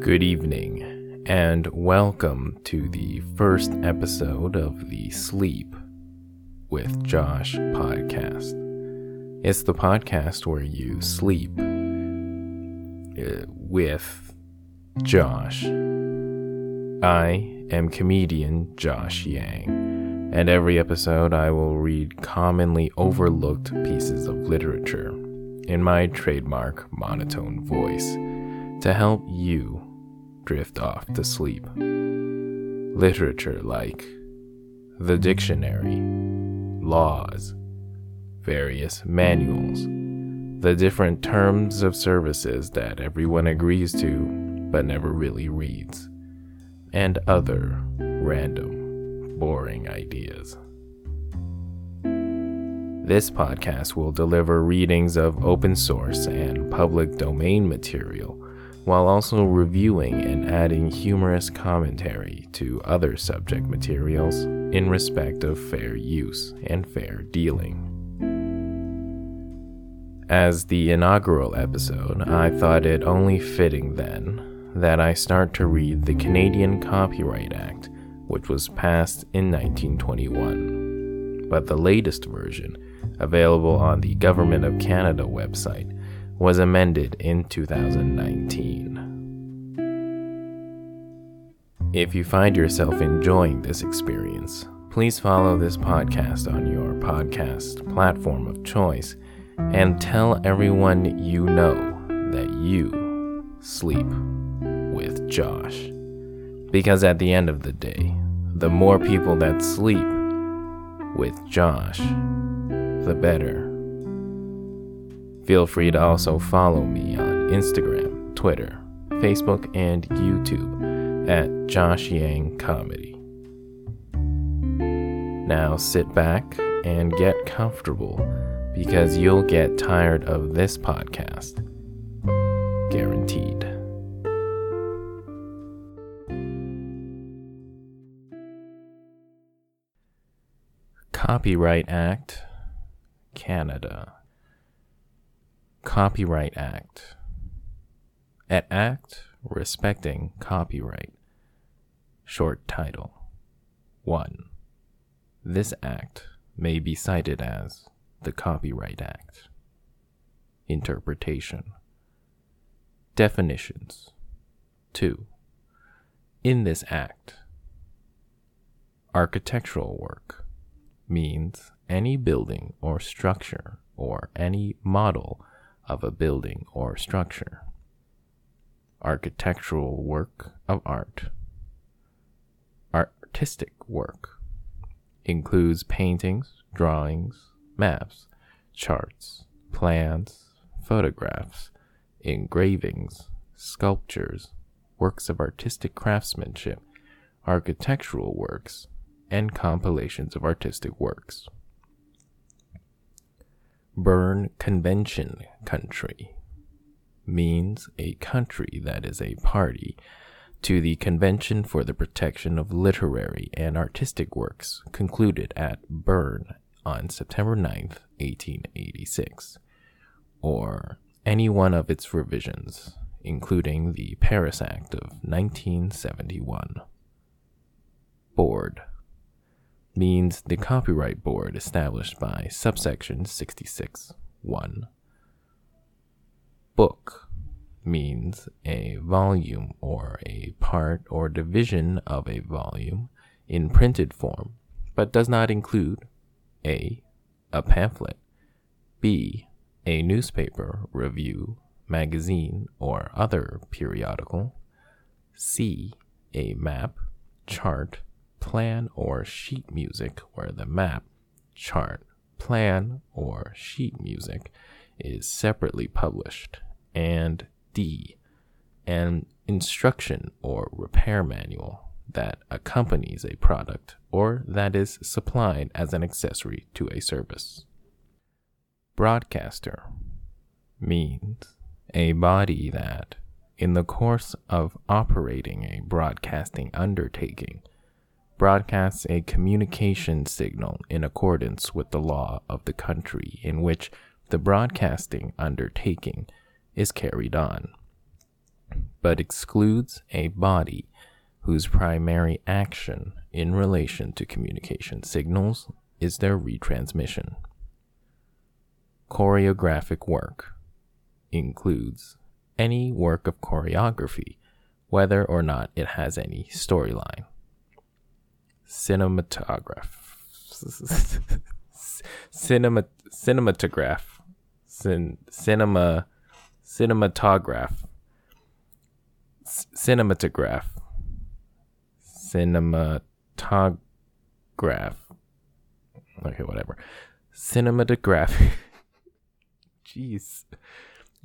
Good evening, and welcome to the first episode of the Sleep with Josh podcast. It's the podcast where you sleep uh, with Josh. I am comedian Josh Yang, and every episode I will read commonly overlooked pieces of literature in my trademark monotone voice to help you drift off to sleep. Literature like the dictionary, laws, various manuals, the different terms of services that everyone agrees to but never really reads, and other random, boring ideas. This podcast will deliver readings of open source and public domain material while also reviewing and adding humorous commentary to other subject materials in respect of fair use and fair dealing. As the inaugural episode, I thought it only fitting then that I start to read the Canadian Copyright Act, which was passed in 1921. But the latest version, available on the Government of Canada website, was amended in 2019. If you find yourself enjoying this experience, please follow this podcast on your podcast platform of choice and tell everyone you know that you sleep with Josh. Because at the end of the day, the more people that sleep with Josh, the better. Feel free to also follow me on Instagram, Twitter, Facebook, and YouTube at Josh Yang Comedy. Now sit back and get comfortable because you'll get tired of this podcast. Guaranteed. Copyright Act, Canada. Copyright Act. An act respecting copyright. Short title 1. This act may be cited as the Copyright Act. Interpretation Definitions 2. In this act, architectural work means any building or structure or any model of a building or structure. Architectural work of art. Artistic work includes paintings, drawings, maps, charts, plans, photographs, engravings, sculptures, works of artistic craftsmanship, architectural works, and compilations of artistic works. Berne Convention country means a country that is a party to the Convention for the Protection of Literary and Artistic Works concluded at Berne on September 9, 1886, or any one of its revisions, including the Paris Act of 1971. Board means the Copyright Board established by subsection 66 1. Book means a volume or a part or division of a volume in printed form, but does not include a. a pamphlet, b. a newspaper, review, magazine, or other periodical, c. a map, chart, plan or sheet music where the map, chart, plan, or sheet music is separately published, and D, an instruction or repair manual that accompanies a product or that is supplied as an accessory to a service. Broadcaster means a body that, in the course of operating a broadcasting undertaking, broadcasts a communication signal in accordance with the law of the country in which the broadcasting undertaking is carried on. but excludes a body whose primary action in relation to communication signals is their retransmission. Choreographic work includes any work of choreography, whether or not it has any storyline. Cinematograph. Cinema, cinematograph. Cin, cinema, cinematograph. C- cinematograph. Cinematograph. Okay, whatever. Cinematograph. Jeez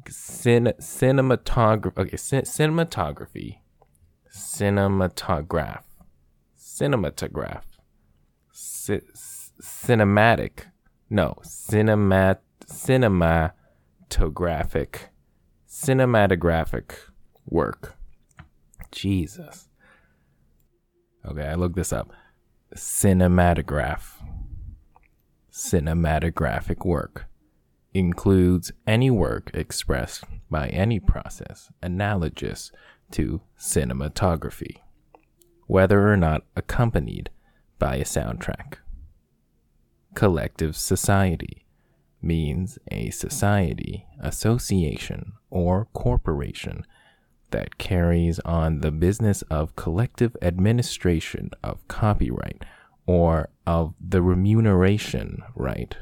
cin- cinematography. Okay, c- cinematography, cinematograph, cinematograph, C- cinematic. No, cinemat cinematographic, cinematographic work. Jesus. Okay, I looked this up. Cinematograph. Cinematographic work includes any work expressed by any process analogous to cinematography, whether or not accompanied by a soundtrack. Collective society means a society, association, or corporation that carries on the business of collective administration of copyright or of the remuneration right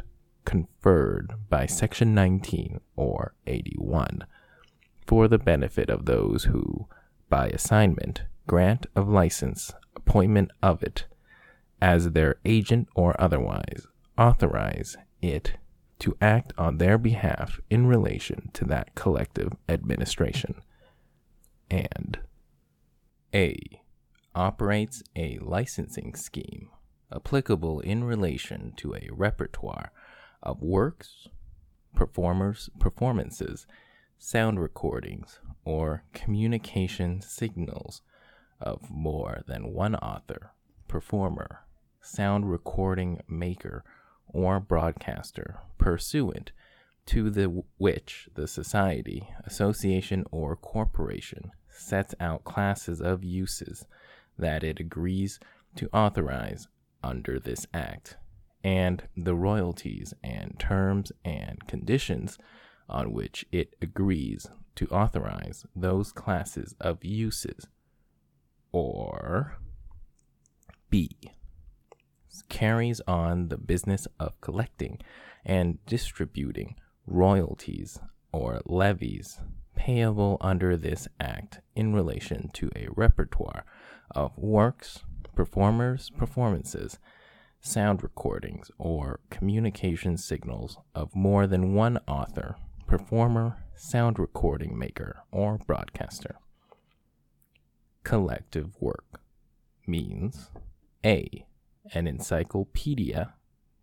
conferred by Section 19 or 81 for the benefit of those who, by assignment, grant of license, appointment of it, as their agent or otherwise, authorize it to act on their behalf in relation to that collective administration. And A. Operates a licensing scheme applicable in relation to a repertoire of works, performers, performances, sound recordings, or communication signals of more than one author, performer, sound recording maker, or broadcaster, pursuant to the which the society, association, or corporation sets out classes of uses that it agrees to authorize under this act and the royalties and terms and conditions on which it agrees to authorize those classes of uses. Or B. Carries on the business of collecting and distributing royalties or levies payable under this act in relation to a repertoire of works, performers, performances, sound recordings, or communication signals of more than one author, performer, sound recording maker, or broadcaster. Collective work means A. An encyclopedia,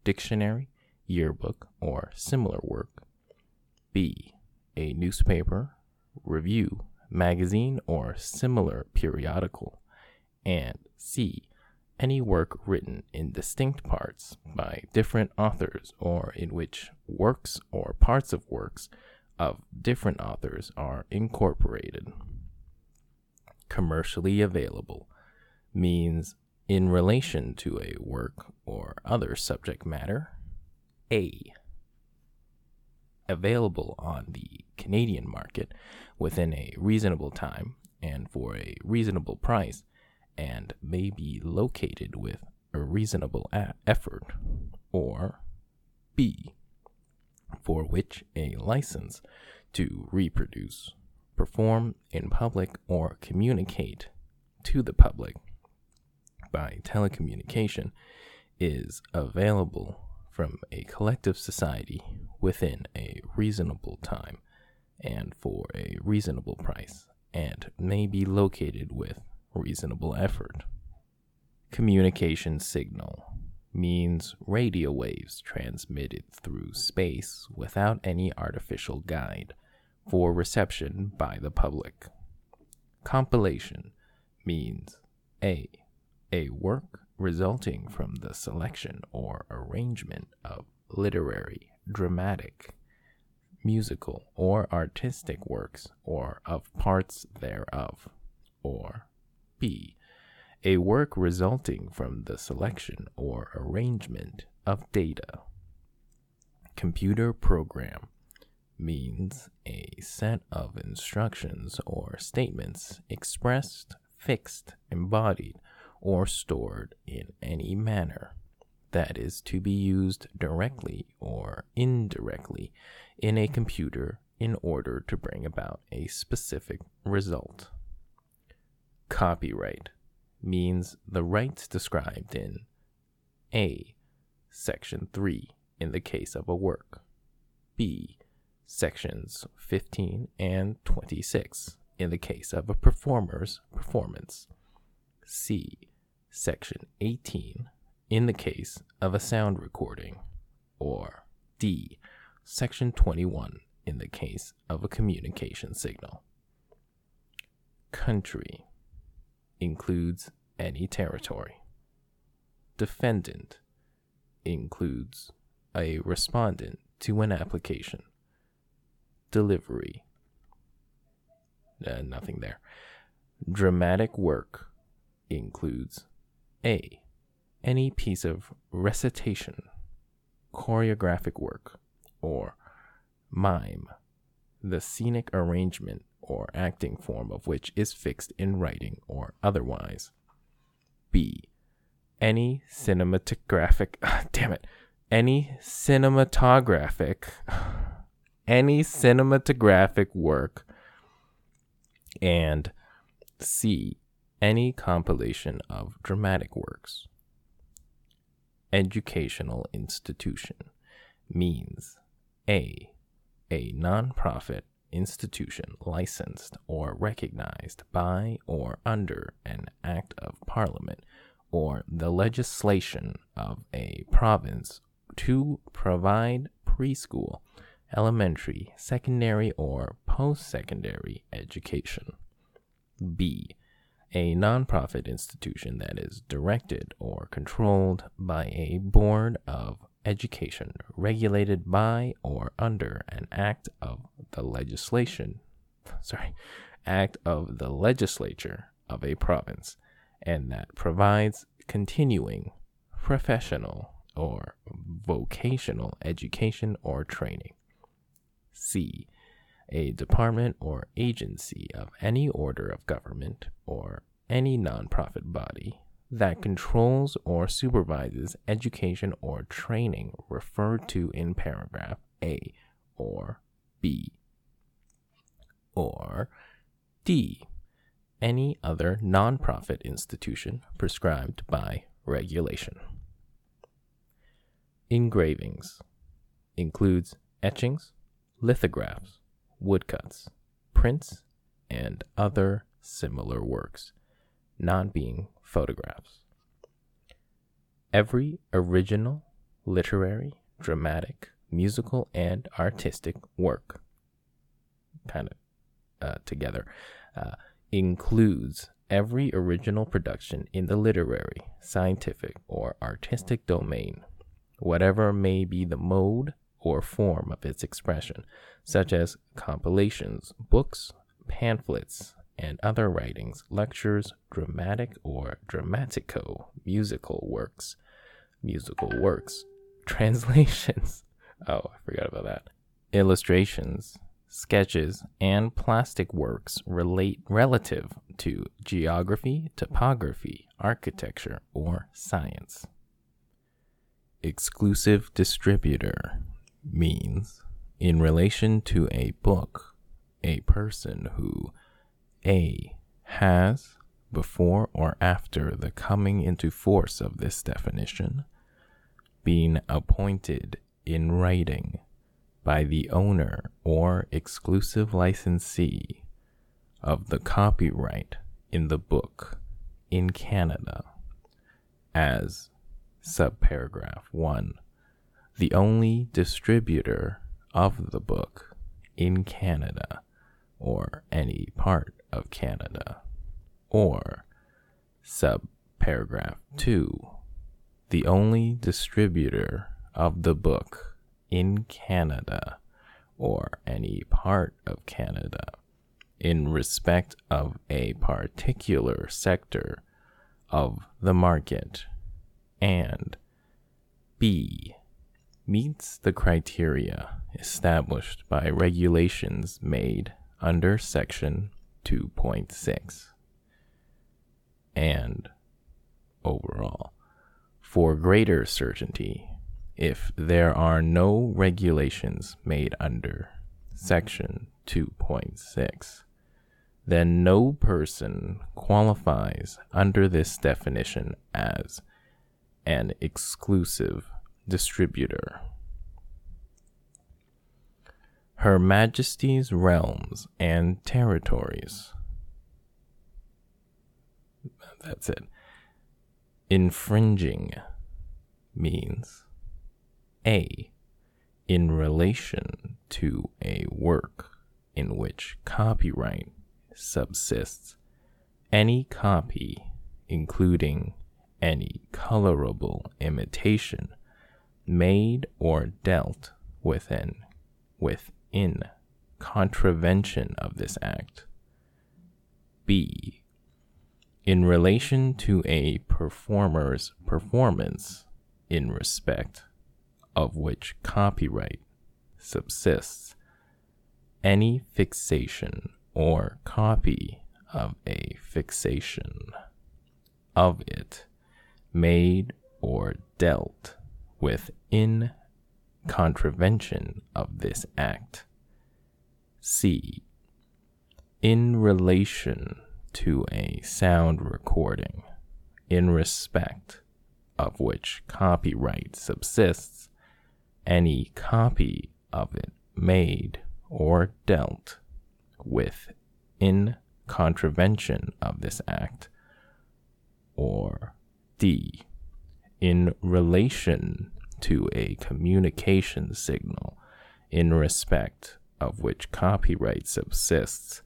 dictionary, yearbook, or similar work. B. A newspaper, review, magazine, or similar periodical. And C any work written in distinct parts by different authors or in which works or parts of works of different authors are incorporated. Commercially available means in relation to a work or other subject matter. A. Available on the Canadian market within a reasonable time and for a reasonable price and may be located with a reasonable a- effort, or B, for which a license to reproduce, perform in public, or communicate to the public by telecommunication is available from a collective society within a reasonable time and for a reasonable price, and may be located with reasonable effort. Communication signal means radio waves transmitted through space without any artificial guide for reception by the public. Compilation means A. A work resulting from the selection or arrangement of literary, dramatic, musical or artistic works or of parts thereof. Or B. A work resulting from the selection or arrangement of data. Computer program means a set of instructions or statements expressed, fixed, embodied, or stored in any manner that is to be used directly or indirectly in a computer in order to bring about a specific result. Copyright means the rights described in A. Section 3 in the case of a work, B. Sections 15 and 26 in the case of a performer's performance, C. Section 18 in the case of a sound recording, or D. Section 21 in the case of a communication signal. Country includes any territory. Defendant includes a respondent to an application. Delivery. Uh, nothing there. Dramatic work includes A any piece of recitation, choreographic work, or mime, the scenic arrangement or acting form of which is fixed in writing or otherwise. B. Any cinematographic, damn it, any cinematographic, any cinematographic work, and C. Any compilation of dramatic works educational institution means A. A nonprofit institution licensed or recognized by or under an act of parliament or the legislation of a province to provide preschool, elementary, secondary, or post secondary education. B a nonprofit institution that is directed or controlled by a board of education regulated by or under an act of the legislation sorry act of the legislature of a province and that provides continuing professional or vocational education or training c a department or agency of any order of government or any nonprofit body that controls or supervises education or training referred to in paragraph A or B. Or D. Any other nonprofit institution prescribed by regulation. Engravings includes etchings, lithographs, woodcuts, prints, and other similar works, not being photographs. Every original, literary, dramatic, musical, and artistic work, kind of uh, together, uh, includes every original production in the literary, scientific, or artistic domain, whatever may be the mode or form of its expression, such as compilations, books, pamphlets, and other writings, lectures, dramatic or dramatico, musical works, musical works, translations. Oh, I forgot about that. Illustrations, sketches, and plastic works relate relative to geography, topography, architecture, or science. Exclusive distributor means in relation to a book, a person who A has, before or after the coming into force of this definition, been appointed in writing by the owner or exclusive licensee of the copyright in the book in Canada as subparagraph 1 the only distributor of the book in Canada or any part of Canada. Or, sub paragraph 2, the only distributor of the book in Canada or any part of Canada in respect of a particular sector of the market, and B meets the criteria established by regulations made under Section 2.6. And overall, for greater certainty, if there are no regulations made under Section 2.6, then no person qualifies under this definition as an exclusive distributor. Her Majesty's realms and territories. That's it. Infringing means A. In relation to a work in which copyright subsists, any copy, including any colorable imitation, made or dealt within within contravention of this act. B. In relation to a performer's performance in respect of which copyright subsists, any fixation or copy of a fixation of it made or dealt with in contravention of this act. C. In relation to a sound recording, in respect of which copyright subsists, any copy of it made or dealt with in contravention of this act, or D. In relation to a communication signal in respect of which copyright subsists,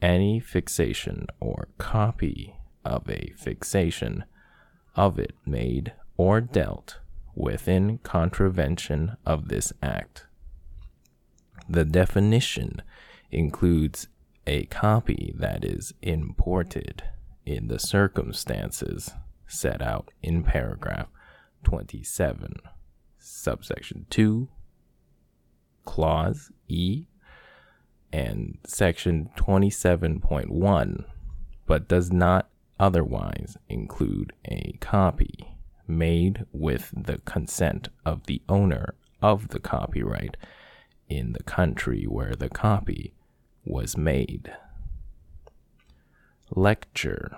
any fixation or copy of a fixation of it made or dealt within contravention of this act. The definition includes a copy that is imported in the circumstances set out in paragraph 27, subsection 2, clause E, and section 27.1, but does not otherwise include a copy made with the consent of the owner of the copyright in the country where the copy was made. Lecture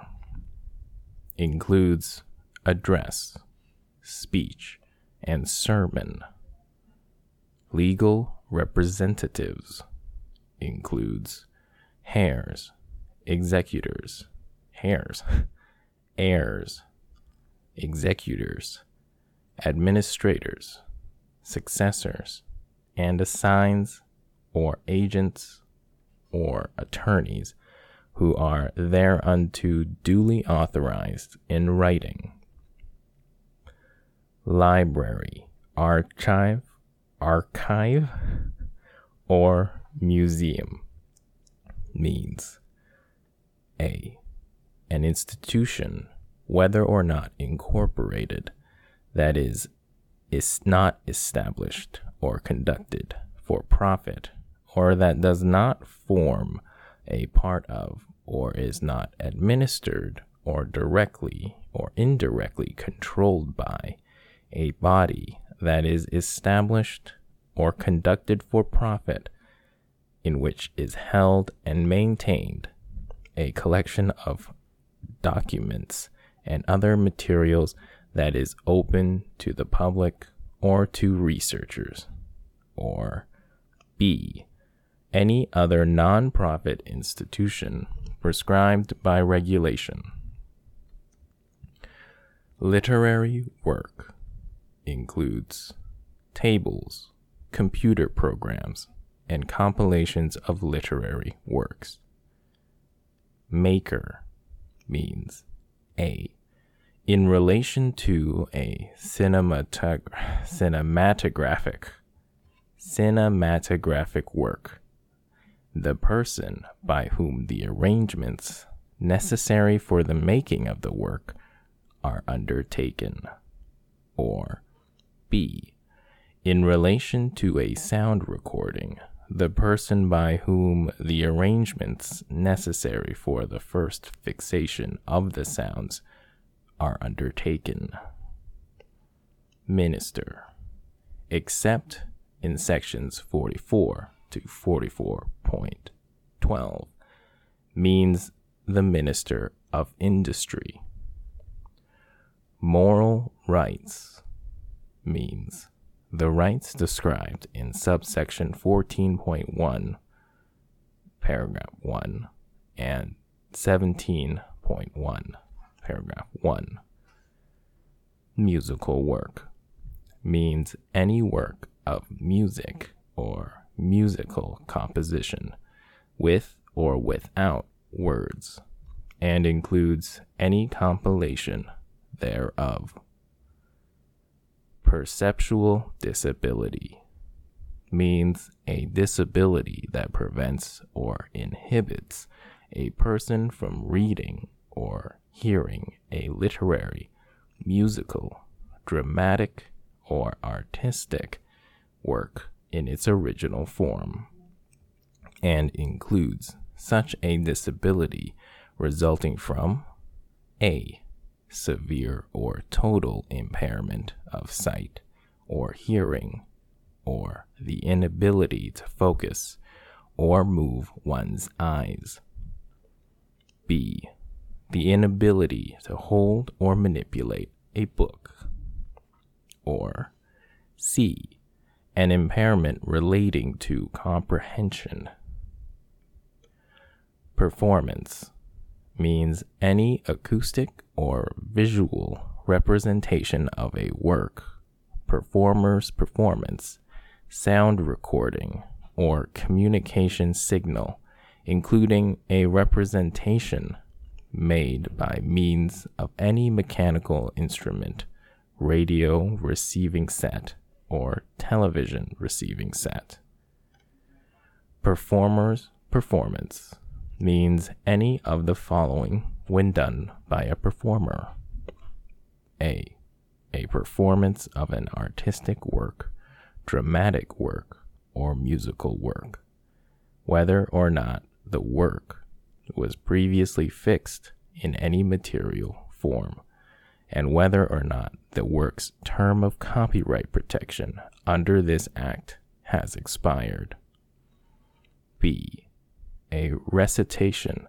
includes address, speech, and sermon. Legal representatives includes heirs, executors, heirs, heirs, executors, administrators, successors, and assigns or agents or attorneys who are thereunto duly authorized in writing library, archive, archive, or museum means A. An institution, whether or not incorporated, that is, is not established or conducted for profit, or that does not form a part of or is not administered or directly or indirectly controlled by a body that is established or conducted for profit, in which is held and maintained a collection of documents and other materials that is open to the public or to researchers, or B. Any other non-profit institution prescribed by regulation. Literary work includes tables, computer programs, and compilations of literary works. Maker means A. In relation to a cinematog- cinematographic cinematographic work, the person by whom the arrangements necessary for the making of the work are undertaken. Or B. In relation to a sound recording, the person by whom the arrangements necessary for the first fixation of the sounds are undertaken. Minister, except in sections 44 to 44.12, means the minister of industry. Moral rights means the rights described in subsection 14.1, paragraph 1, and 17.1, paragraph 1. Musical work means any work of music or musical composition with or without words and includes any compilation thereof. Perceptual disability means a disability that prevents or inhibits a person from reading or hearing a literary, musical, dramatic, or artistic work in its original form, and includes such a disability resulting from A severe or total impairment of sight or hearing, or the inability to focus or move one's eyes. B. The inability to hold or manipulate a book. Or C. An impairment relating to comprehension. Performance means any acoustic or visual representation of a work, performer's performance, sound recording, or communication signal, including a representation made by means of any mechanical instrument, radio receiving set, or television receiving set. Performer's performance means any of the following when done by a performer. A. A performance of an artistic work, dramatic work, or musical work, whether or not the work was previously fixed in any material form, and whether or not the work's term of copyright protection under this act has expired. B a recitation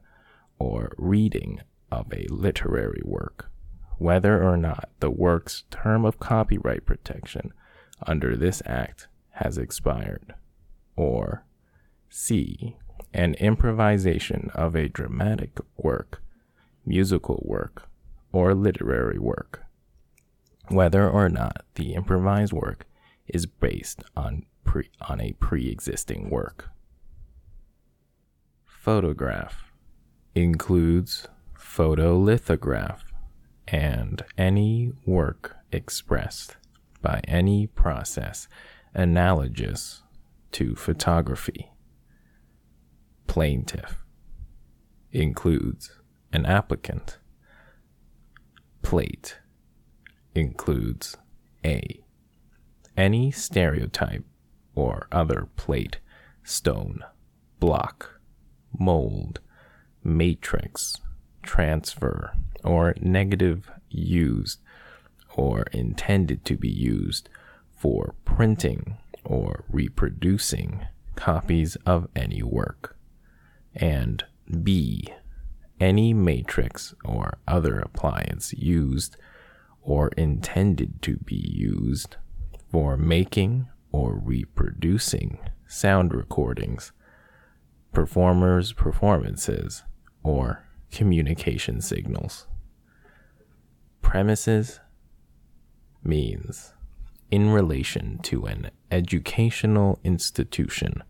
or reading of a literary work, whether or not the work's term of copyright protection under this act has expired, or C. An improvisation of a dramatic work, musical work, or literary work, whether or not the improvised work is based on, pre- on a pre existing work photograph includes photolithograph and any work expressed by any process analogous to photography. Plaintiff includes an applicant. Plate includes a any stereotype or other plate, stone, block mold, matrix, transfer, or negative used or intended to be used for printing or reproducing copies of any work. And B. Any matrix or other appliance used or intended to be used for making or reproducing sound recordings performers' performances, or communication signals. Premises means in relation to an educational institution,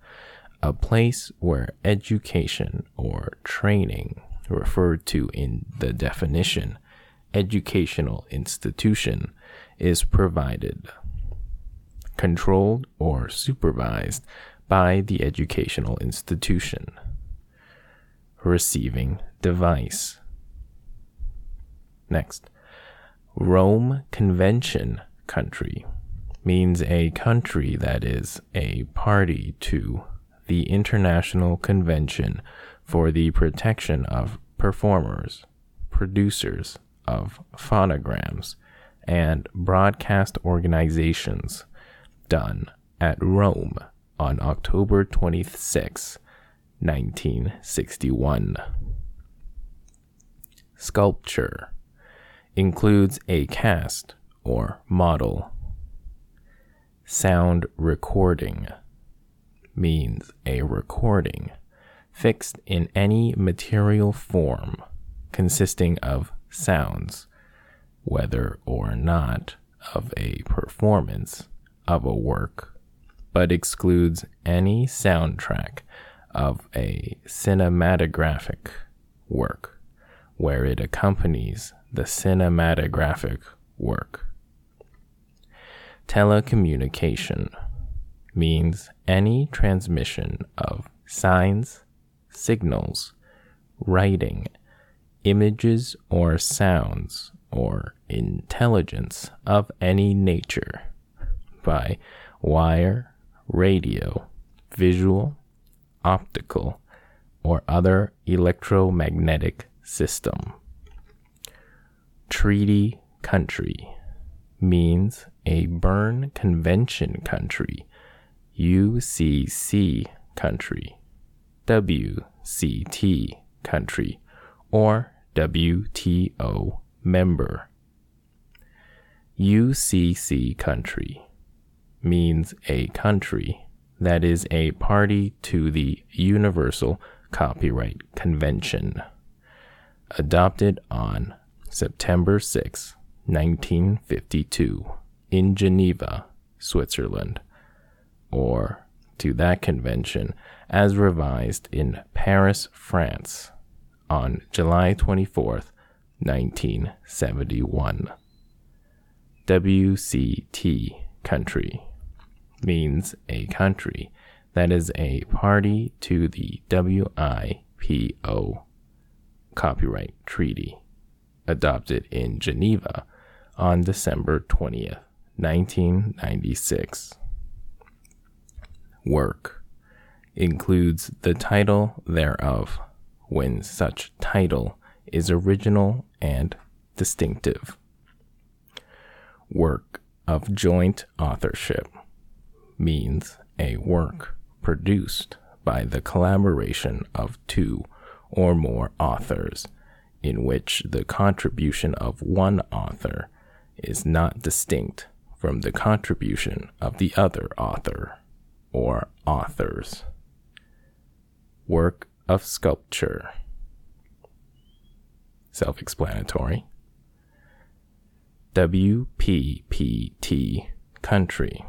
a place where education or training, referred to in the definition, educational institution, is provided. controlled or supervised by the educational institution. Receiving device. Next, Rome Convention country means a country that is a party to the International Convention for the Protection of Performers, Producers of Phonograms, and Broadcast Organizations, done at Rome on October 26, 1961. Sculpture includes a cast or model. Sound recording means a recording fixed in any material form consisting of sounds, whether or not of a performance of a work, but excludes any soundtrack of a cinematographic work where it accompanies the cinematographic work. Telecommunication means any transmission of signs, signals, writing, images, or sounds, or intelligence of any nature by wire, radio, visual, optical, or other electromagnetic system. Treaty country means a Berne Convention country, UCC country, WCT country, or WTO member. UCC country means a country that is a party to the Universal Copyright Convention, adopted on September 6, 1952, in Geneva, Switzerland, or to that convention as revised in Paris, France, on July 24, 1971. WCT country means a country that is a party to the WIPO copyright treaty adopted in Geneva on December 20th, 1996. Work includes the title thereof when such title is original and distinctive. Work of joint authorship means a work produced by the collaboration of two or more authors, in which the contribution of one author is not distinct from the contribution of the other author or authors. Work of sculpture. Self explanatory. WPPT country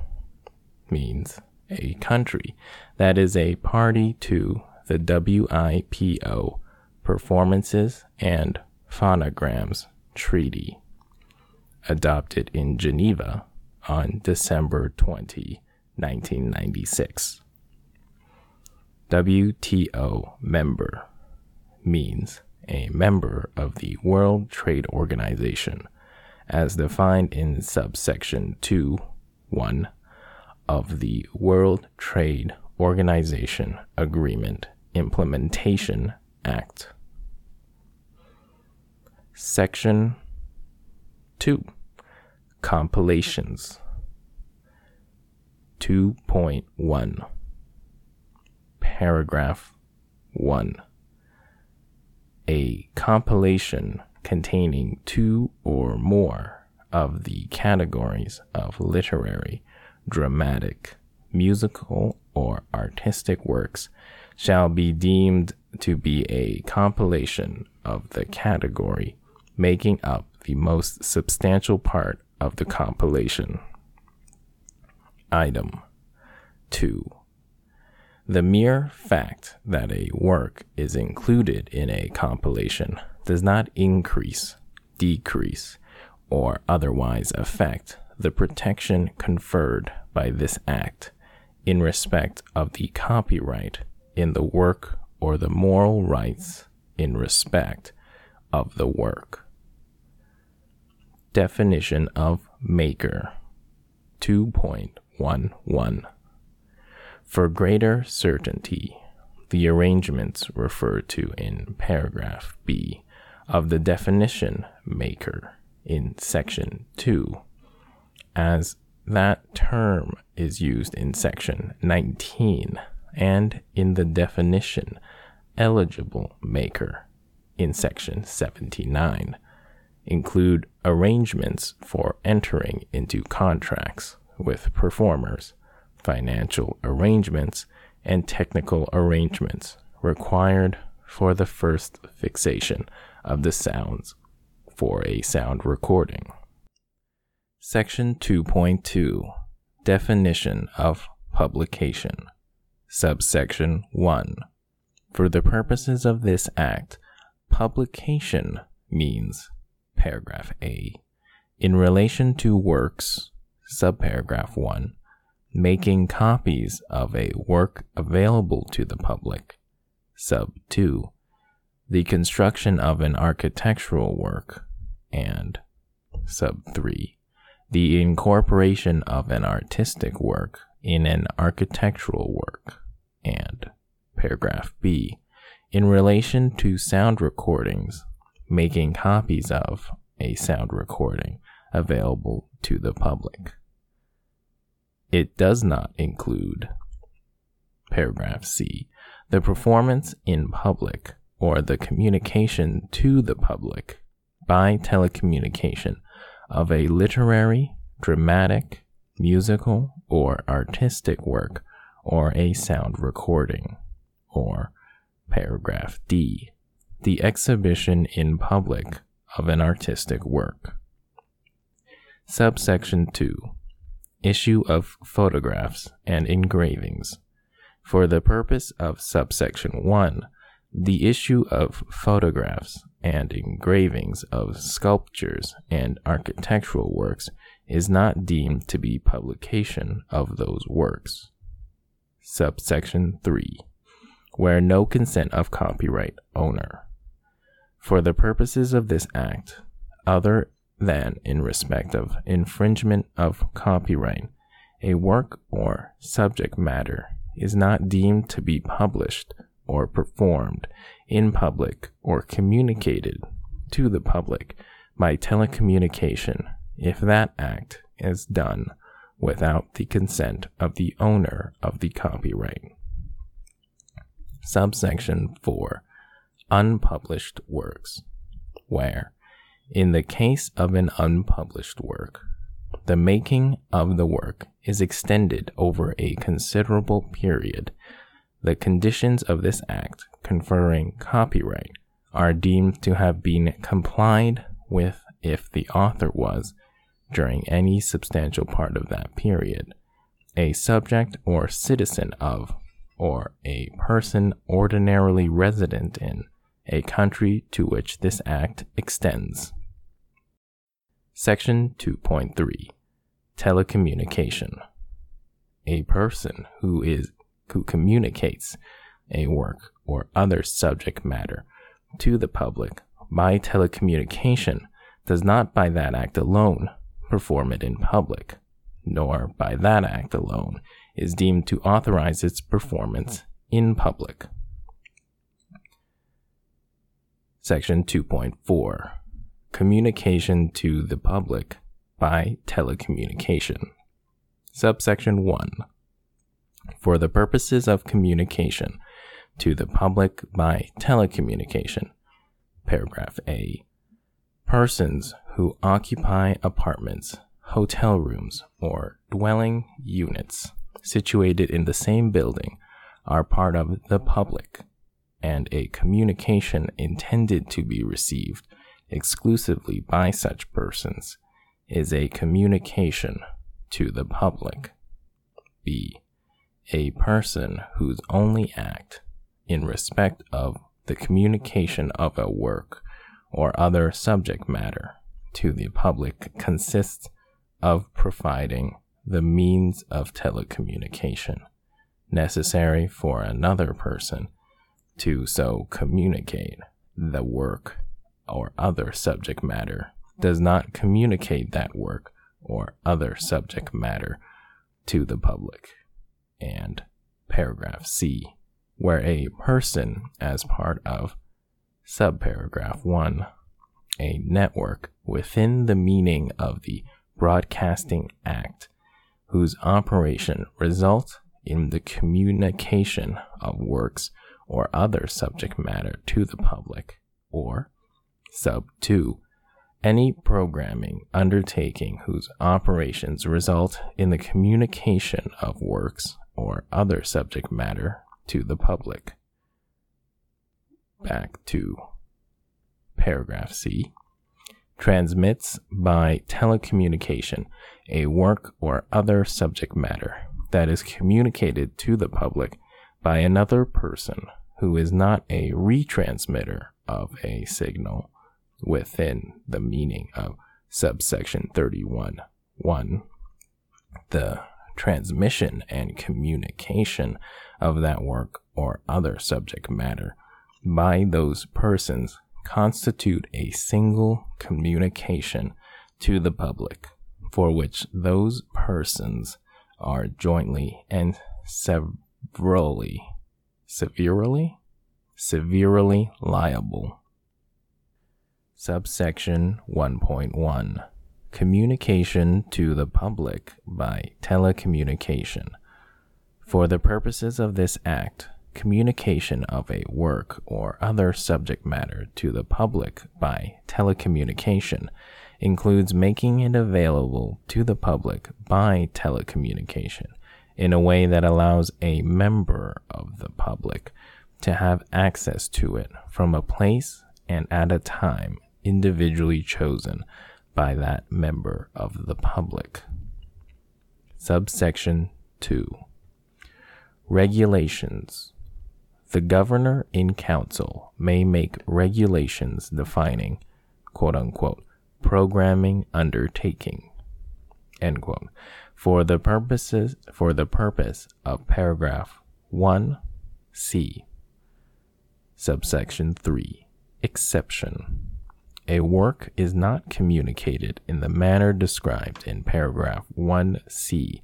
means a country that is a party to the WIPO Performances and Phonograms Treaty, adopted in Geneva on December 20, 1996. WTO member means a member of the World Trade Organization as defined in subsection 2 1 of the World Trade Organization Agreement Implementation Act. Section 2 Compilations. 2.1 Paragraph 1 A compilation containing two or more of the categories of literary, dramatic, musical, or artistic works shall be deemed to be a compilation of the category making up the most substantial part of the compilation. Item 2. The mere fact that a work is included in a compilation does not increase, decrease, or otherwise affect the protection conferred by this act in respect of the copyright in the work or the moral rights in respect of the work. Definition of maker 2.11 For greater certainty, the arrangements referred to in paragraph B of the definition maker in section 2 as that term is used in section 19 and in the definition eligible maker in section 79 include arrangements for entering into contracts with performers, financial arrangements, and technical arrangements required for the first fixation of the sounds for a sound recording. Section 2.2 Definition of Publication. Subsection 1 For the purposes of this Act, publication means, paragraph A, in relation to works, subparagraph 1, making copies of a work available to the public, sub 2, the construction of an architectural work, and sub 3, the incorporation of an artistic work in an architectural work, and paragraph B, in relation to sound recordings, making copies of a sound recording available to the public. It does not include paragraph C, the performance in public or the communication to the public by telecommunication of a literary, dramatic, musical, or artistic work or a sound recording. Or, paragraph D, the exhibition in public of an artistic work. Subsection 2 Issue of photographs and engravings. For the purpose of subsection 1, the issue of photographs and engravings of sculptures and architectural works is not deemed to be publication of those works. Subsection 3. Where no consent of copyright owner. For the purposes of this act, other than in respect of infringement of copyright, a work or subject matter is not deemed to be published or performed in public or communicated to the public by telecommunication if that act is done without the consent of the owner of the copyright. Subsection 4 Unpublished works, where, in the case of an unpublished work, the making of the work is extended over a considerable period the conditions of this act conferring copyright are deemed to have been complied with if the author was, during any substantial part of that period, a subject or citizen of, or a person ordinarily resident in, a country to which this act extends. Section 2.3 Telecommunication. A person who is who communicates a work or other subject matter to the public by telecommunication does not by that act alone perform it in public, nor by that act alone is deemed to authorize its performance in public. Section 2.4 Communication to the public by telecommunication. Subsection 1 for the purposes of communication to the public by telecommunication. Paragraph A. Persons who occupy apartments, hotel rooms, or dwelling units situated in the same building are part of the public, and a communication intended to be received exclusively by such persons is a communication to the public. B a person whose only act in respect of the communication of a work or other subject matter to the public consists of providing the means of telecommunication necessary for another person to so communicate the work or other subject matter does not communicate that work or other subject matter to the public. And paragraph C, where a person, as part of subparagraph 1, a network within the meaning of the Broadcasting Act, whose operation results in the communication of works or other subject matter to the public, or sub 2, any programming undertaking whose operations result in the communication of works or other subject matter to the public. Back to paragraph C. Transmits by telecommunication a work or other subject matter that is communicated to the public by another person who is not a retransmitter of a signal within the meaning of subsection 31 1 the transmission and communication of that work or other subject matter by those persons constitute a single communication to the public for which those persons are jointly and severally severely severely liable. Subsection 1.1 Communication to the public by telecommunication. For the purposes of this Act, communication of a work or other subject matter to the public by telecommunication includes making it available to the public by telecommunication in a way that allows a member of the public to have access to it from a place and at a time individually chosen by that member of the public. Subsection 2 Regulations. The governor in council may make regulations defining, quote unquote, programming undertaking, end quote, for the purposes for the purpose of paragraph 1c subsection 3 exception a work is not communicated in the manner described in paragraph 1c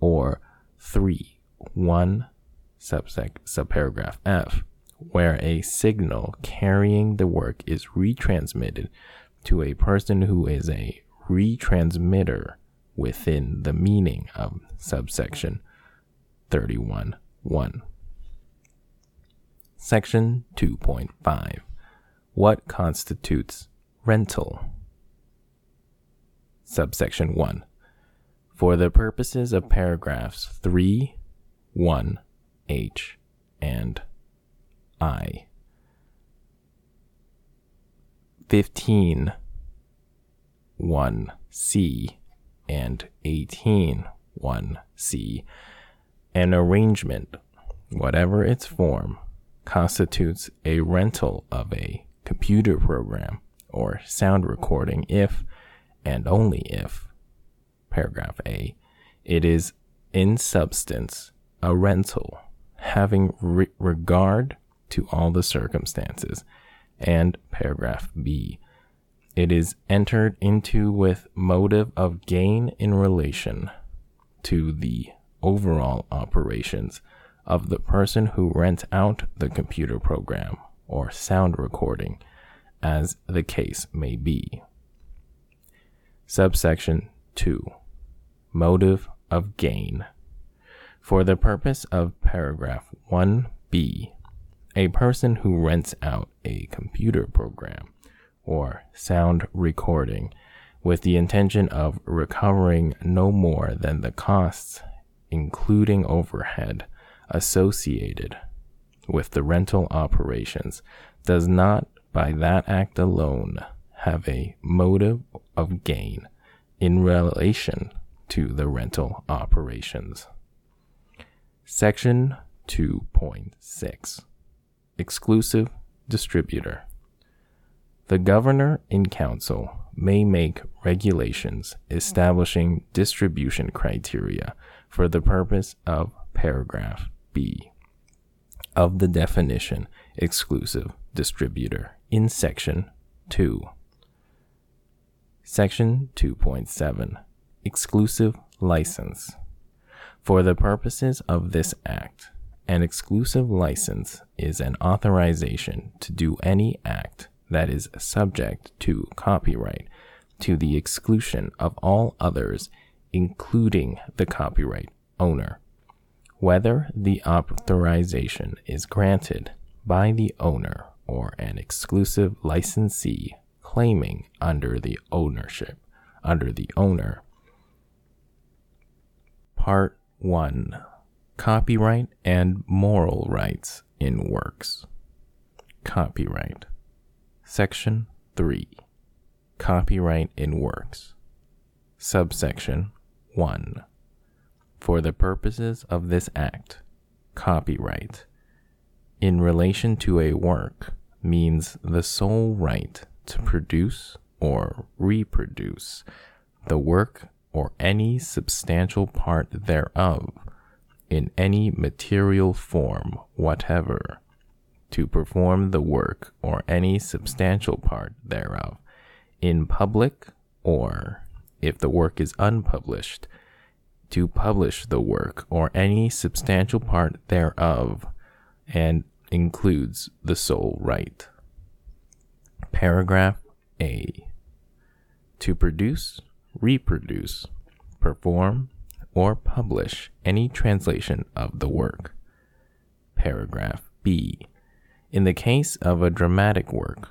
or 3 1 subsec subparagraph f where a signal carrying the work is retransmitted to a person who is a retransmitter within the meaning of subsection 31 1 section 2.5 what constitutes rental. Subsection 1. For the purposes of paragraphs 3, 1, H, and I. 15, 1, C, and 18, 1, C. An arrangement, whatever its form, constitutes a rental of a computer program or sound recording if and only if, paragraph A, it is in substance a rental, having re- regard to all the circumstances, and paragraph B, it is entered into with motive of gain in relation to the overall operations of the person who rents out the computer program or sound recording as the case may be. Subsection 2 Motive of gain. For the purpose of paragraph 1b, a person who rents out a computer program or sound recording with the intention of recovering no more than the costs, including overhead, associated with the rental operations, does not by that act alone have a motive of gain in relation to the rental operations. Section 2.6 Exclusive Distributor. The governor in council may make regulations establishing distribution criteria for the purpose of paragraph B of the definition exclusive distributor in section 2. Section 2.7 Exclusive License. For the purposes of this act, an exclusive license is an authorization to do any act that is subject to copyright to the exclusion of all others, including the copyright owner. Whether the authorization is granted by the owner or an exclusive licensee claiming under the ownership, under the owner. Part 1 Copyright and Moral Rights in Works. Copyright. Section 3 Copyright in Works. Subsection 1 For the purposes of this Act, copyright in relation to a work means the sole right to produce or reproduce the work or any substantial part thereof in any material form whatever, to perform the work or any substantial part thereof in public or, if the work is unpublished, to publish the work or any substantial part thereof and includes the sole right. Paragraph A. To produce, reproduce, perform, or publish any translation of the work. Paragraph B. In the case of a dramatic work,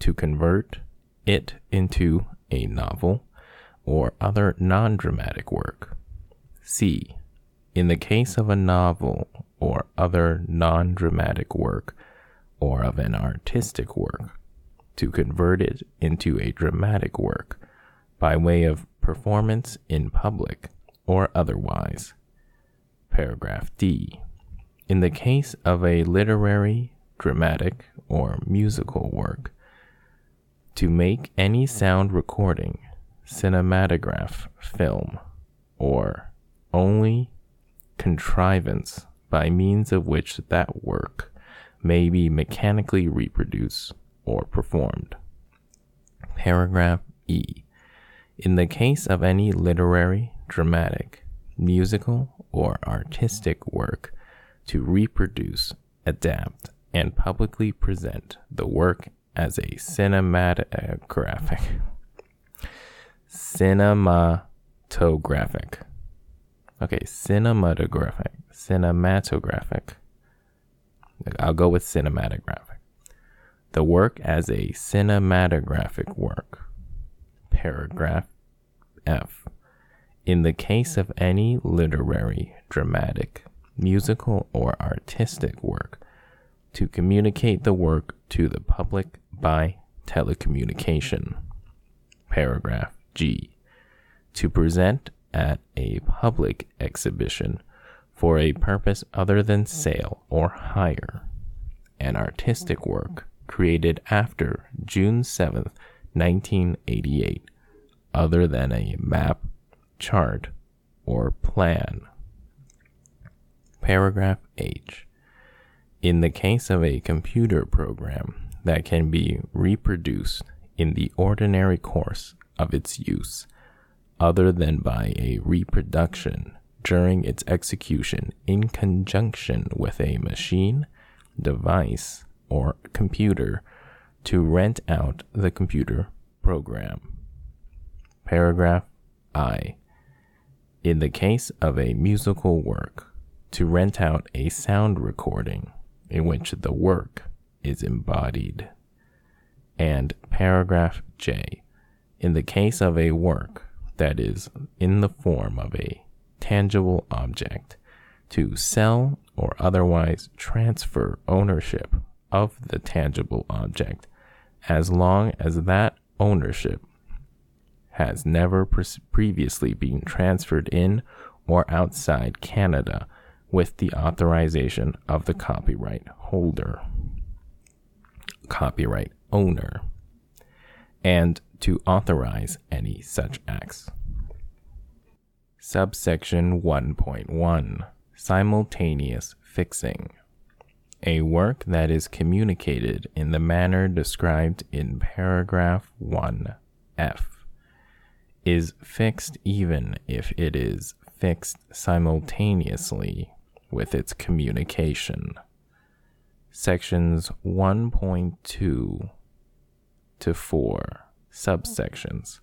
to convert it into a novel or other non dramatic work. C. In the case of a novel or other non dramatic work or of an artistic work, to convert it into a dramatic work by way of performance in public or otherwise. Paragraph D. In the case of a literary, dramatic, or musical work, to make any sound recording, cinematograph, film, or only contrivance by means of which that work may be mechanically reproduced or performed. Paragraph E. In the case of any literary, dramatic, musical, or artistic work, to reproduce, adapt, and publicly present the work as a cinematographic cinematographic okay cinematographic cinematographic i'll go with cinematographic the work as a cinematographic work paragraph f in the case of any literary dramatic musical or artistic work to communicate the work to the public by telecommunication. Paragraph G. To present at a public exhibition for a purpose other than sale or hire an artistic work created after June 7th, 1988, other than a map, chart, or plan. Paragraph H in the case of a computer program that can be reproduced in the ordinary course of its use, other than by a reproduction during its execution in conjunction with a machine, device, or computer to rent out the computer program. Paragraph I. In the case of a musical work, to rent out a sound recording in which the work is embodied. And paragraph J. In the case of a work that is in the form of a tangible object, to sell or otherwise transfer ownership of the tangible object as long as that ownership has never pre- previously been transferred in or outside Canada with the authorization of the copyright holder, copyright owner. and to authorize any such acts. Subsection 1.1 Simultaneous Fixing A work that is communicated in the manner described in paragraph 1f is fixed even if it is fixed simultaneously with its communication. Sections 1.2 to 4 subsections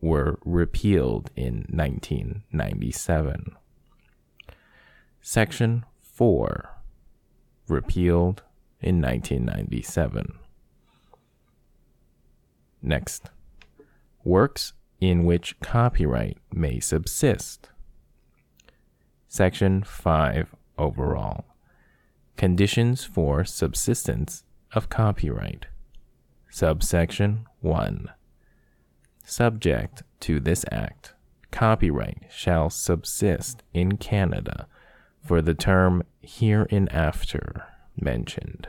were repealed in 1997. Section 4 repealed in 1997. Next, works in which copyright may subsist. Section 5 overall. Conditions for subsistence of copyright. Subsection 1. Subject to this Act, copyright shall subsist in Canada for the term hereinafter mentioned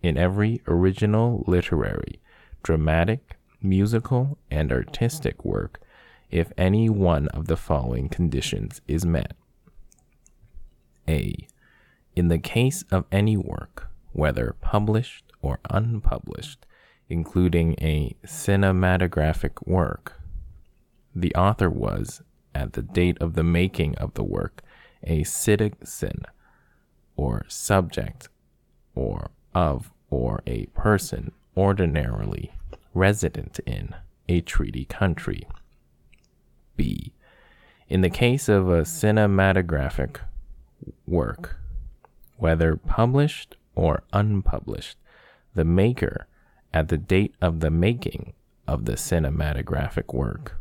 in every original literary, dramatic, musical, and artistic work if any one of the following conditions is met. A. In the case of any work, whether published or unpublished, including a cinematographic work, the author was, at the date of the making of the work, a citizen or subject or of or a person ordinarily resident in a treaty country. B. In the case of a cinematographic work, whether published or unpublished, the maker at the date of the making of the cinematographic work.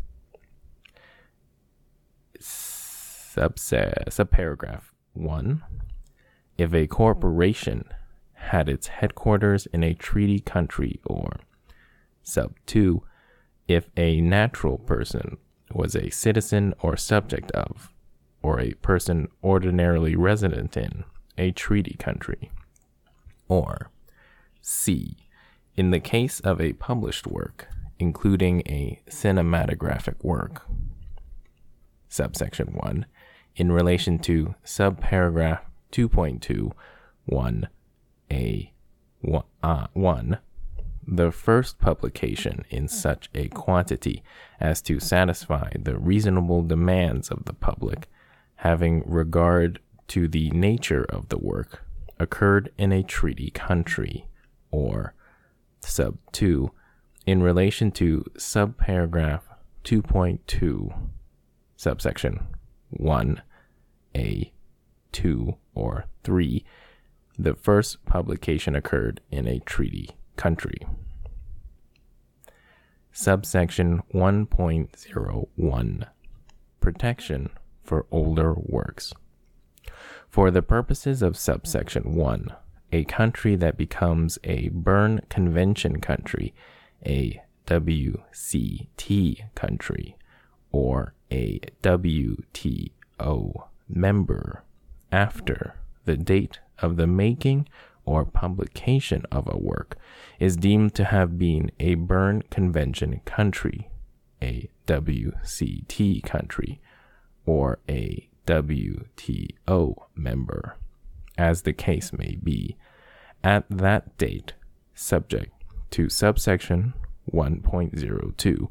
Subset, subparagraph 1. If a corporation had its headquarters in a treaty country, or sub 2. If a natural person was a citizen or subject of, or a person ordinarily resident in, a treaty country. Or C. In the case of a published work, including a cinematographic work. Subsection 1. In relation to subparagraph 2.2, 1, a 1, uh, 1 the first publication in such a quantity as to satisfy the reasonable demands of the public, having regard to the nature of the work, occurred in a treaty country, or sub 2, in relation to subparagraph 2.2, subsection 1, a 2 or 3, the first publication occurred in a treaty country. Subsection 1.01 Protection for older works. For the purposes of subsection 1, a country that becomes a Berne Convention country, a WCT country, or a WTO member after the date of the making or publication of a work is deemed to have been a Berne Convention country, a WCT country, or a WTO member, as the case may be, at that date, subject to subsection 1.02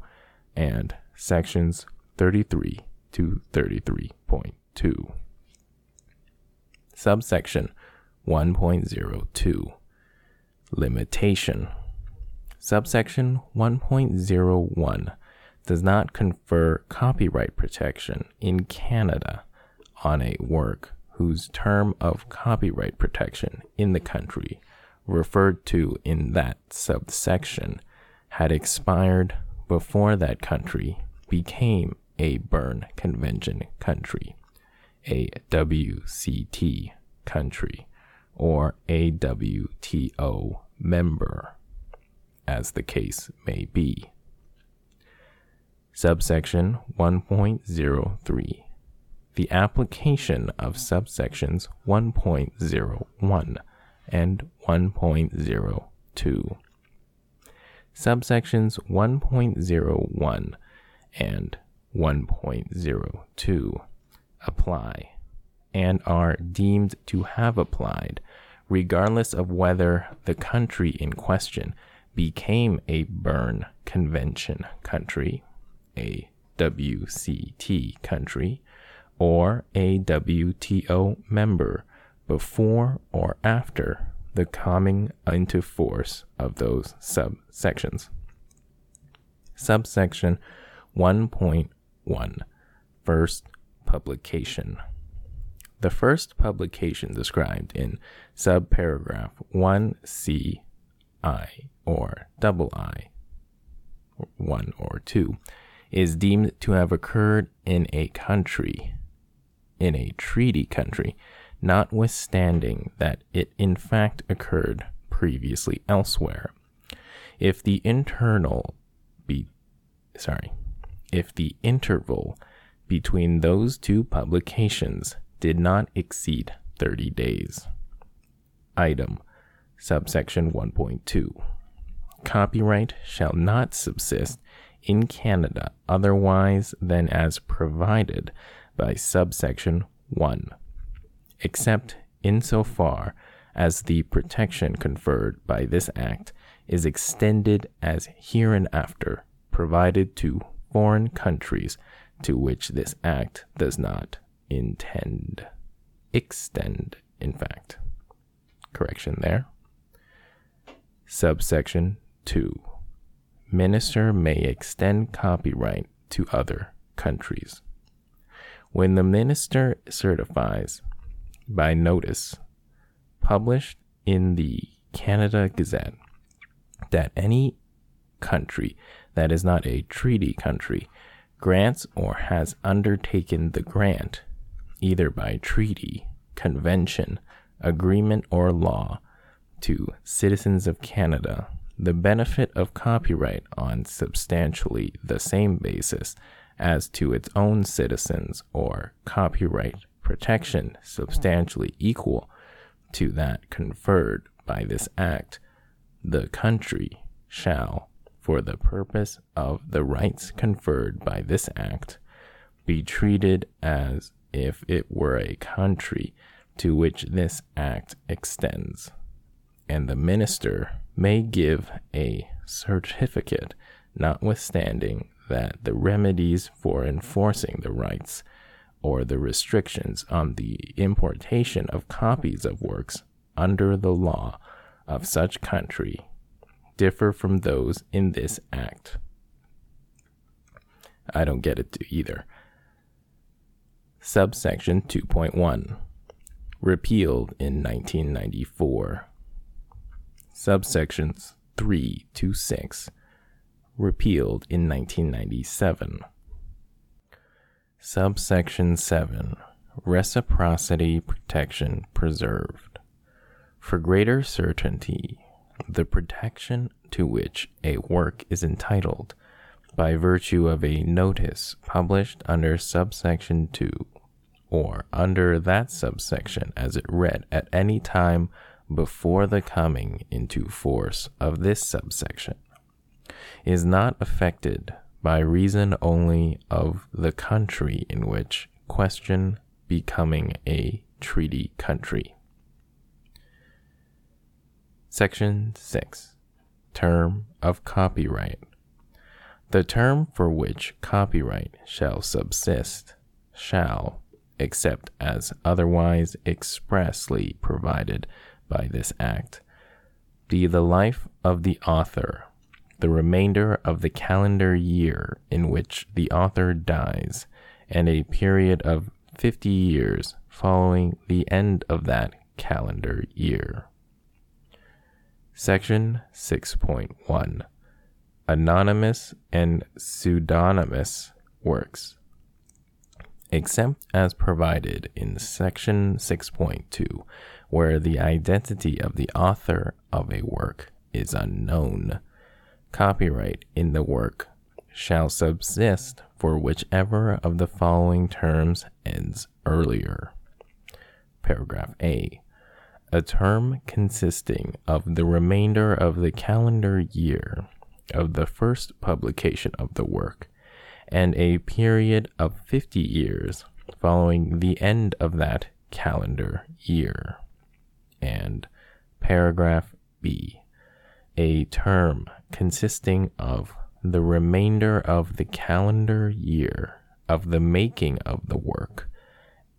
and sections 33 to 33.2. Subsection 1.02 Limitation. Subsection 1.01 does not confer copyright protection in Canada on a work whose term of copyright protection in the country referred to in that subsection had expired before that country became a Berne Convention country, a WCT country, or a WTO member, as the case may be. Subsection 1.03 The application of subsections 1.01 and 1.02. subsections 1.01 and 1.02 apply and are deemed to have applied, regardless of whether the country in question became a Berne Convention country, a WCT country, or a WTO member before or after the coming into force of those subsections. Subsection 1.1 First Publication. The first publication described in subparagraph 1ci or double I, 1 or 2, is deemed to have occurred in a country, in a treaty country, notwithstanding that it in fact occurred previously elsewhere. If the internal be sorry, if the interval between those two publications did not exceed 30 days. Item subsection 1.2 Copyright shall not subsist in Canada otherwise than as provided by subsection 1 except insofar as the protection conferred by this act is extended as hereinafter provided to foreign countries to which this act does not intend. Extend, in fact. Correction there. Subsection 2. Minister may extend copyright to other countries. When the minister certifies by notice published in the Canada Gazette that any country that is not a treaty country grants or has undertaken the grant, either by treaty, convention, agreement, or law, to citizens of Canada the benefit of copyright on substantially the same basis as to its own citizens or copyright protection substantially equal to that conferred by this act, the country shall, for the purpose of the rights conferred by this act, be treated as if it were a country to which this act extends, and the minister may give a certificate notwithstanding that the remedies for enforcing the rights or the restrictions on the importation of copies of works under the law of such country differ from those in this act. I don't get it either. Subsection 2.1 repealed in 1994. Subsections 3 to 6 repealed in 1997. Subsection 7 Reciprocity Protection Preserved. For greater certainty, the protection to which a work is entitled by virtue of a notice published under subsection 2 or under that subsection as it read at any time before the coming into force of this subsection is not affected by reason only of the country in which question becoming a treaty country. Section 6 Term of Copyright The term for which copyright shall subsist shall, except as otherwise expressly provided by this act, be the life of the author the remainder of the calendar year in which the author dies, and a period of 50 years following the end of that calendar year. Section 6.1 Anonymous and pseudonymous works. Except as provided in Section 6.2, where the identity of the author of a work is unknown copyright in the work shall subsist for whichever of the following terms ends earlier. Paragraph A. A term consisting of the remainder of the calendar year of the first publication of the work, and a period of 50 years following the end of that calendar year. And paragraph B, a term consisting of the remainder of the calendar year of the making of the work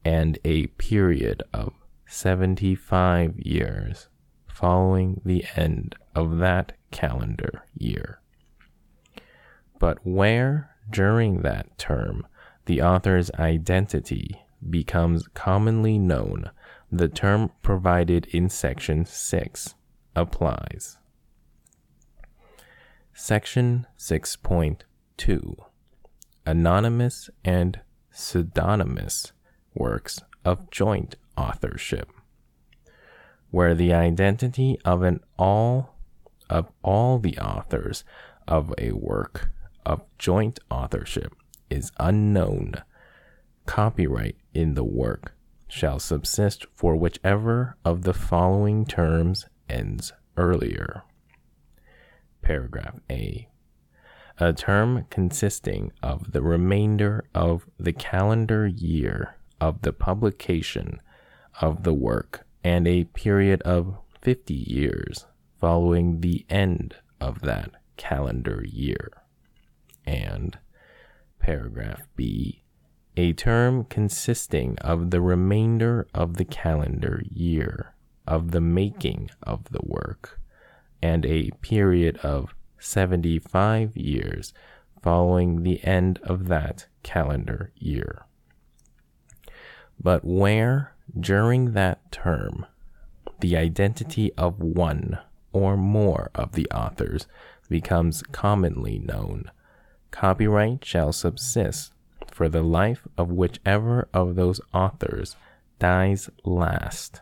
and a period of 75 years following the end of that calendar year. But where during that term the author's identity becomes commonly known, the term provided in section 6 applies. Section 6.2 Anonymous and pseudonymous works of joint authorship, where the identity of an all of all the authors of a work of joint authorship is unknown. Copyright in the work shall subsist for whichever of the following terms ends earlier. Paragraph A. A term consisting of the remainder of the calendar year of the publication of the work and a period of 50 years following the end of that calendar year. And paragraph B, a term consisting of the remainder of the calendar year of the making of the work and a period of 75 years following the end of that calendar year. But where during that term the identity of one or more of the authors becomes commonly known, copyright shall subsist for the life of whichever of those authors dies last,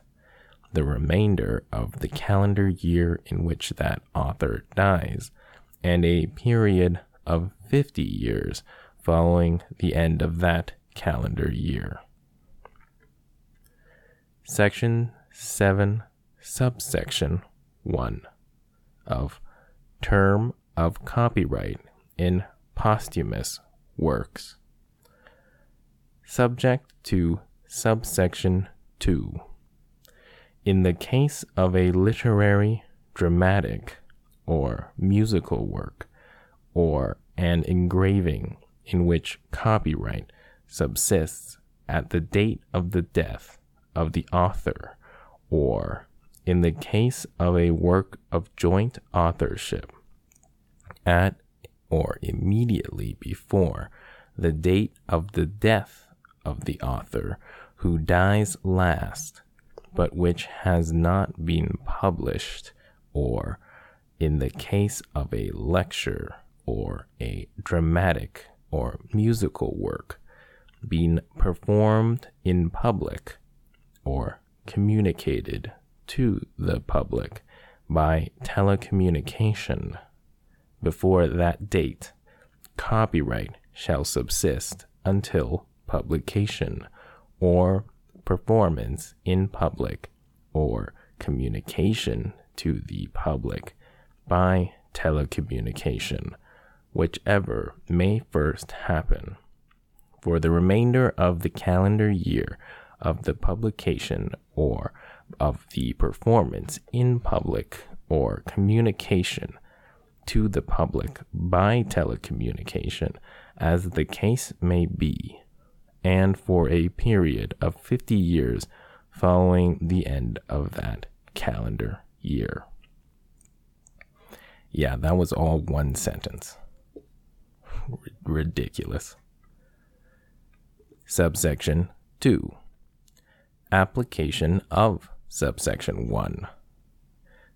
the remainder of the calendar year in which that author dies, and a period of 50 years following the end of that calendar year. Section 7, subsection 1 of Term of Copyright in Posthumous Works. Subject to subsection 2. In the case of a literary, dramatic, or musical work, or an engraving in which copyright subsists at the date of the death of the author, or in the case of a work of joint authorship, at or immediately before the date of the death of the author who dies last, but which has not been published, or in the case of a lecture or a dramatic or musical work being performed in public or communicated to the public by telecommunication. Before that date, copyright shall subsist until publication or performance in public or communication to the public by telecommunication, whichever may first happen. For the remainder of the calendar year of the publication or of the performance in public or communication to the public by telecommunication, as the case may be, and for a period of 50 years following the end of that calendar year. Yeah, that was all one sentence. R- ridiculous. Subsection 2 Application of subsection 1.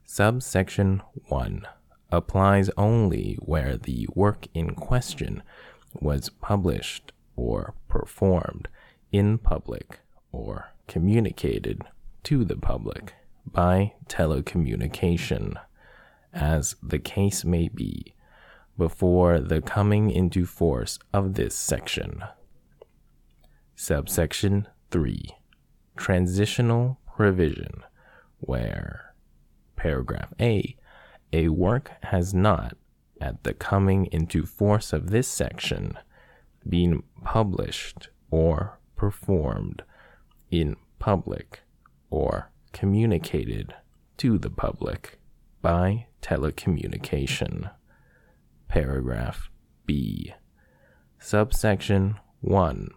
Subsection 1 applies only where the work in question was published or performed in public or communicated to the public by telecommunication, as the case may be, before the coming into force of this section. Subsection 3 transitional provision where paragraph A, a work has not at the coming into force of this section, being published or performed in public or communicated to the public by telecommunication. Paragraph B. Subsection 1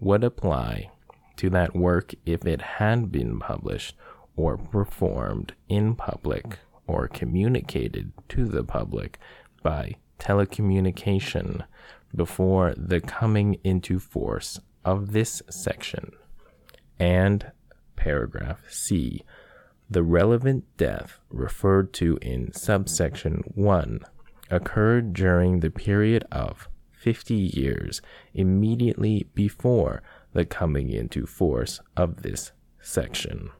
would apply to that work if it had been published or performed in public or communicated to the public by telecommunication before the coming into force of this section. And paragraph C. The relevant death referred to in subsection 1 occurred during the period of 50 years immediately before the coming into force of this section.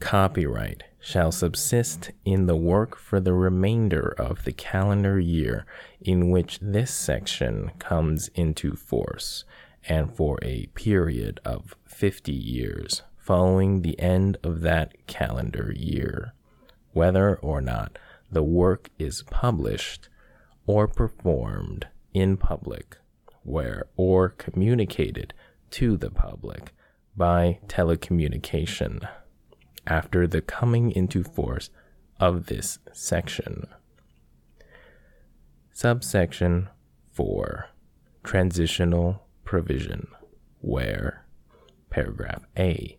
Copyright shall subsist in the work for the remainder of the calendar year in which this section comes into force, and for a period of 50 years following the end of that calendar year, whether or not the work is published or performed in public, where or communicated to the public by telecommunication after the coming into force of this section. Subsection 4 Transitional Provision, where, paragraph A,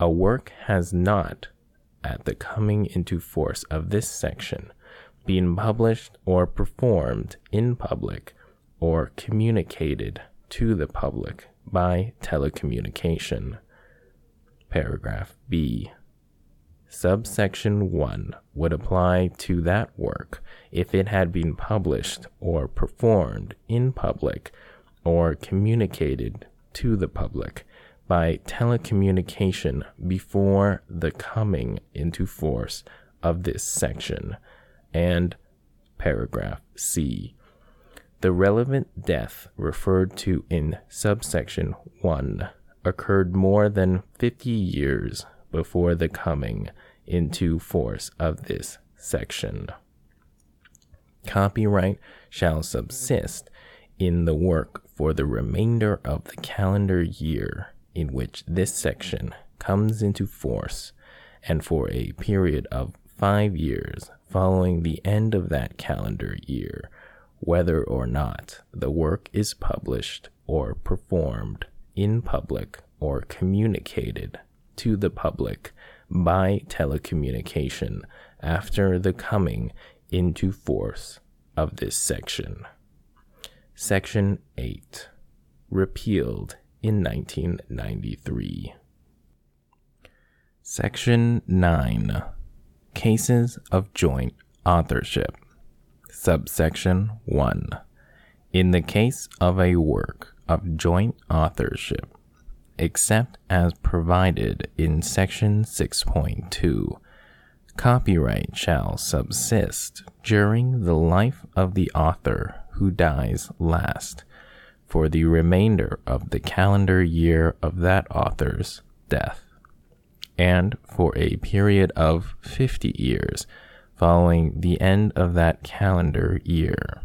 a work has not, at the coming into force of this section, been published or performed in public or communicated to the public by telecommunication. Paragraph B Subsection 1 would apply to that work if it had been published or performed in public or communicated to the public by telecommunication before the coming into force of this section. And paragraph C. The relevant death referred to in subsection 1 occurred more than 50 years before the coming into force of this section. Copyright shall subsist in the work for the remainder of the calendar year in which this section comes into force and for a period of five years following the end of that calendar year, whether or not the work is published or performed in public or communicated to the public by telecommunication after the coming into force of this section. Section 8 Repealed in 1993. Section 9 Cases of Joint Authorship. Subsection 1 In the case of a work of joint authorship, except as provided in Section 6.2. Copyright shall subsist during the life of the author who dies last for the remainder of the calendar year of that author's death, and for a period of 50 years following the end of that calendar year.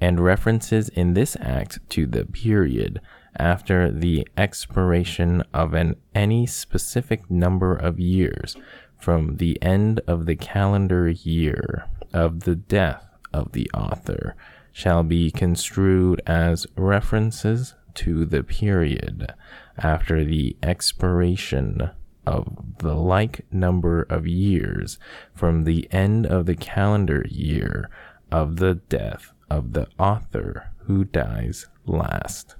And references in this act to the period after the expiration of an any specific number of years from the end of the calendar year of the death of the author shall be construed as references to the period after the expiration of the like number of years from the end of the calendar year of the death of the author who dies last.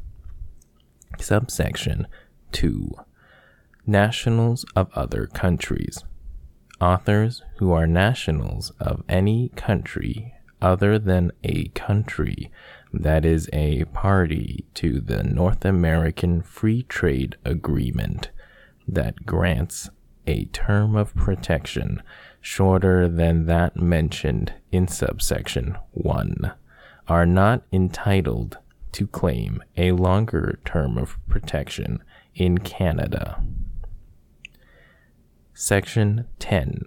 Subsection 2 Nationals of other countries. Authors who are nationals of any country other than a country that is a party to the North American Free Trade Agreement that grants a term of protection shorter than that mentioned in subsection 1 are not entitled to claim a longer term of protection in Canada. Section 10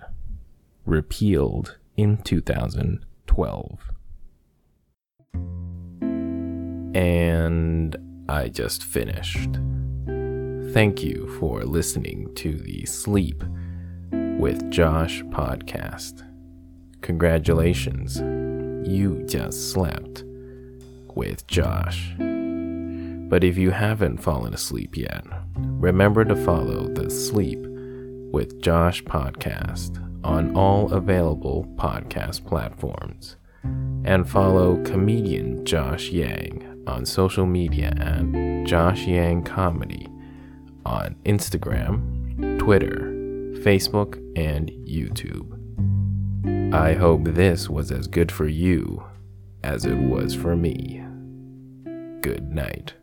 Repealed in 2012. And I just finished. Thank you for listening to the Sleep with Josh podcast. Congratulations, you just slept with Josh. But if you haven't fallen asleep yet, remember to follow the Sleep with Josh podcast on all available podcast platforms and follow comedian Josh Yang on social media at Josh Yang Comedy on Instagram, Twitter, Facebook, and YouTube. I hope this was as good for you as it was for me. Good night.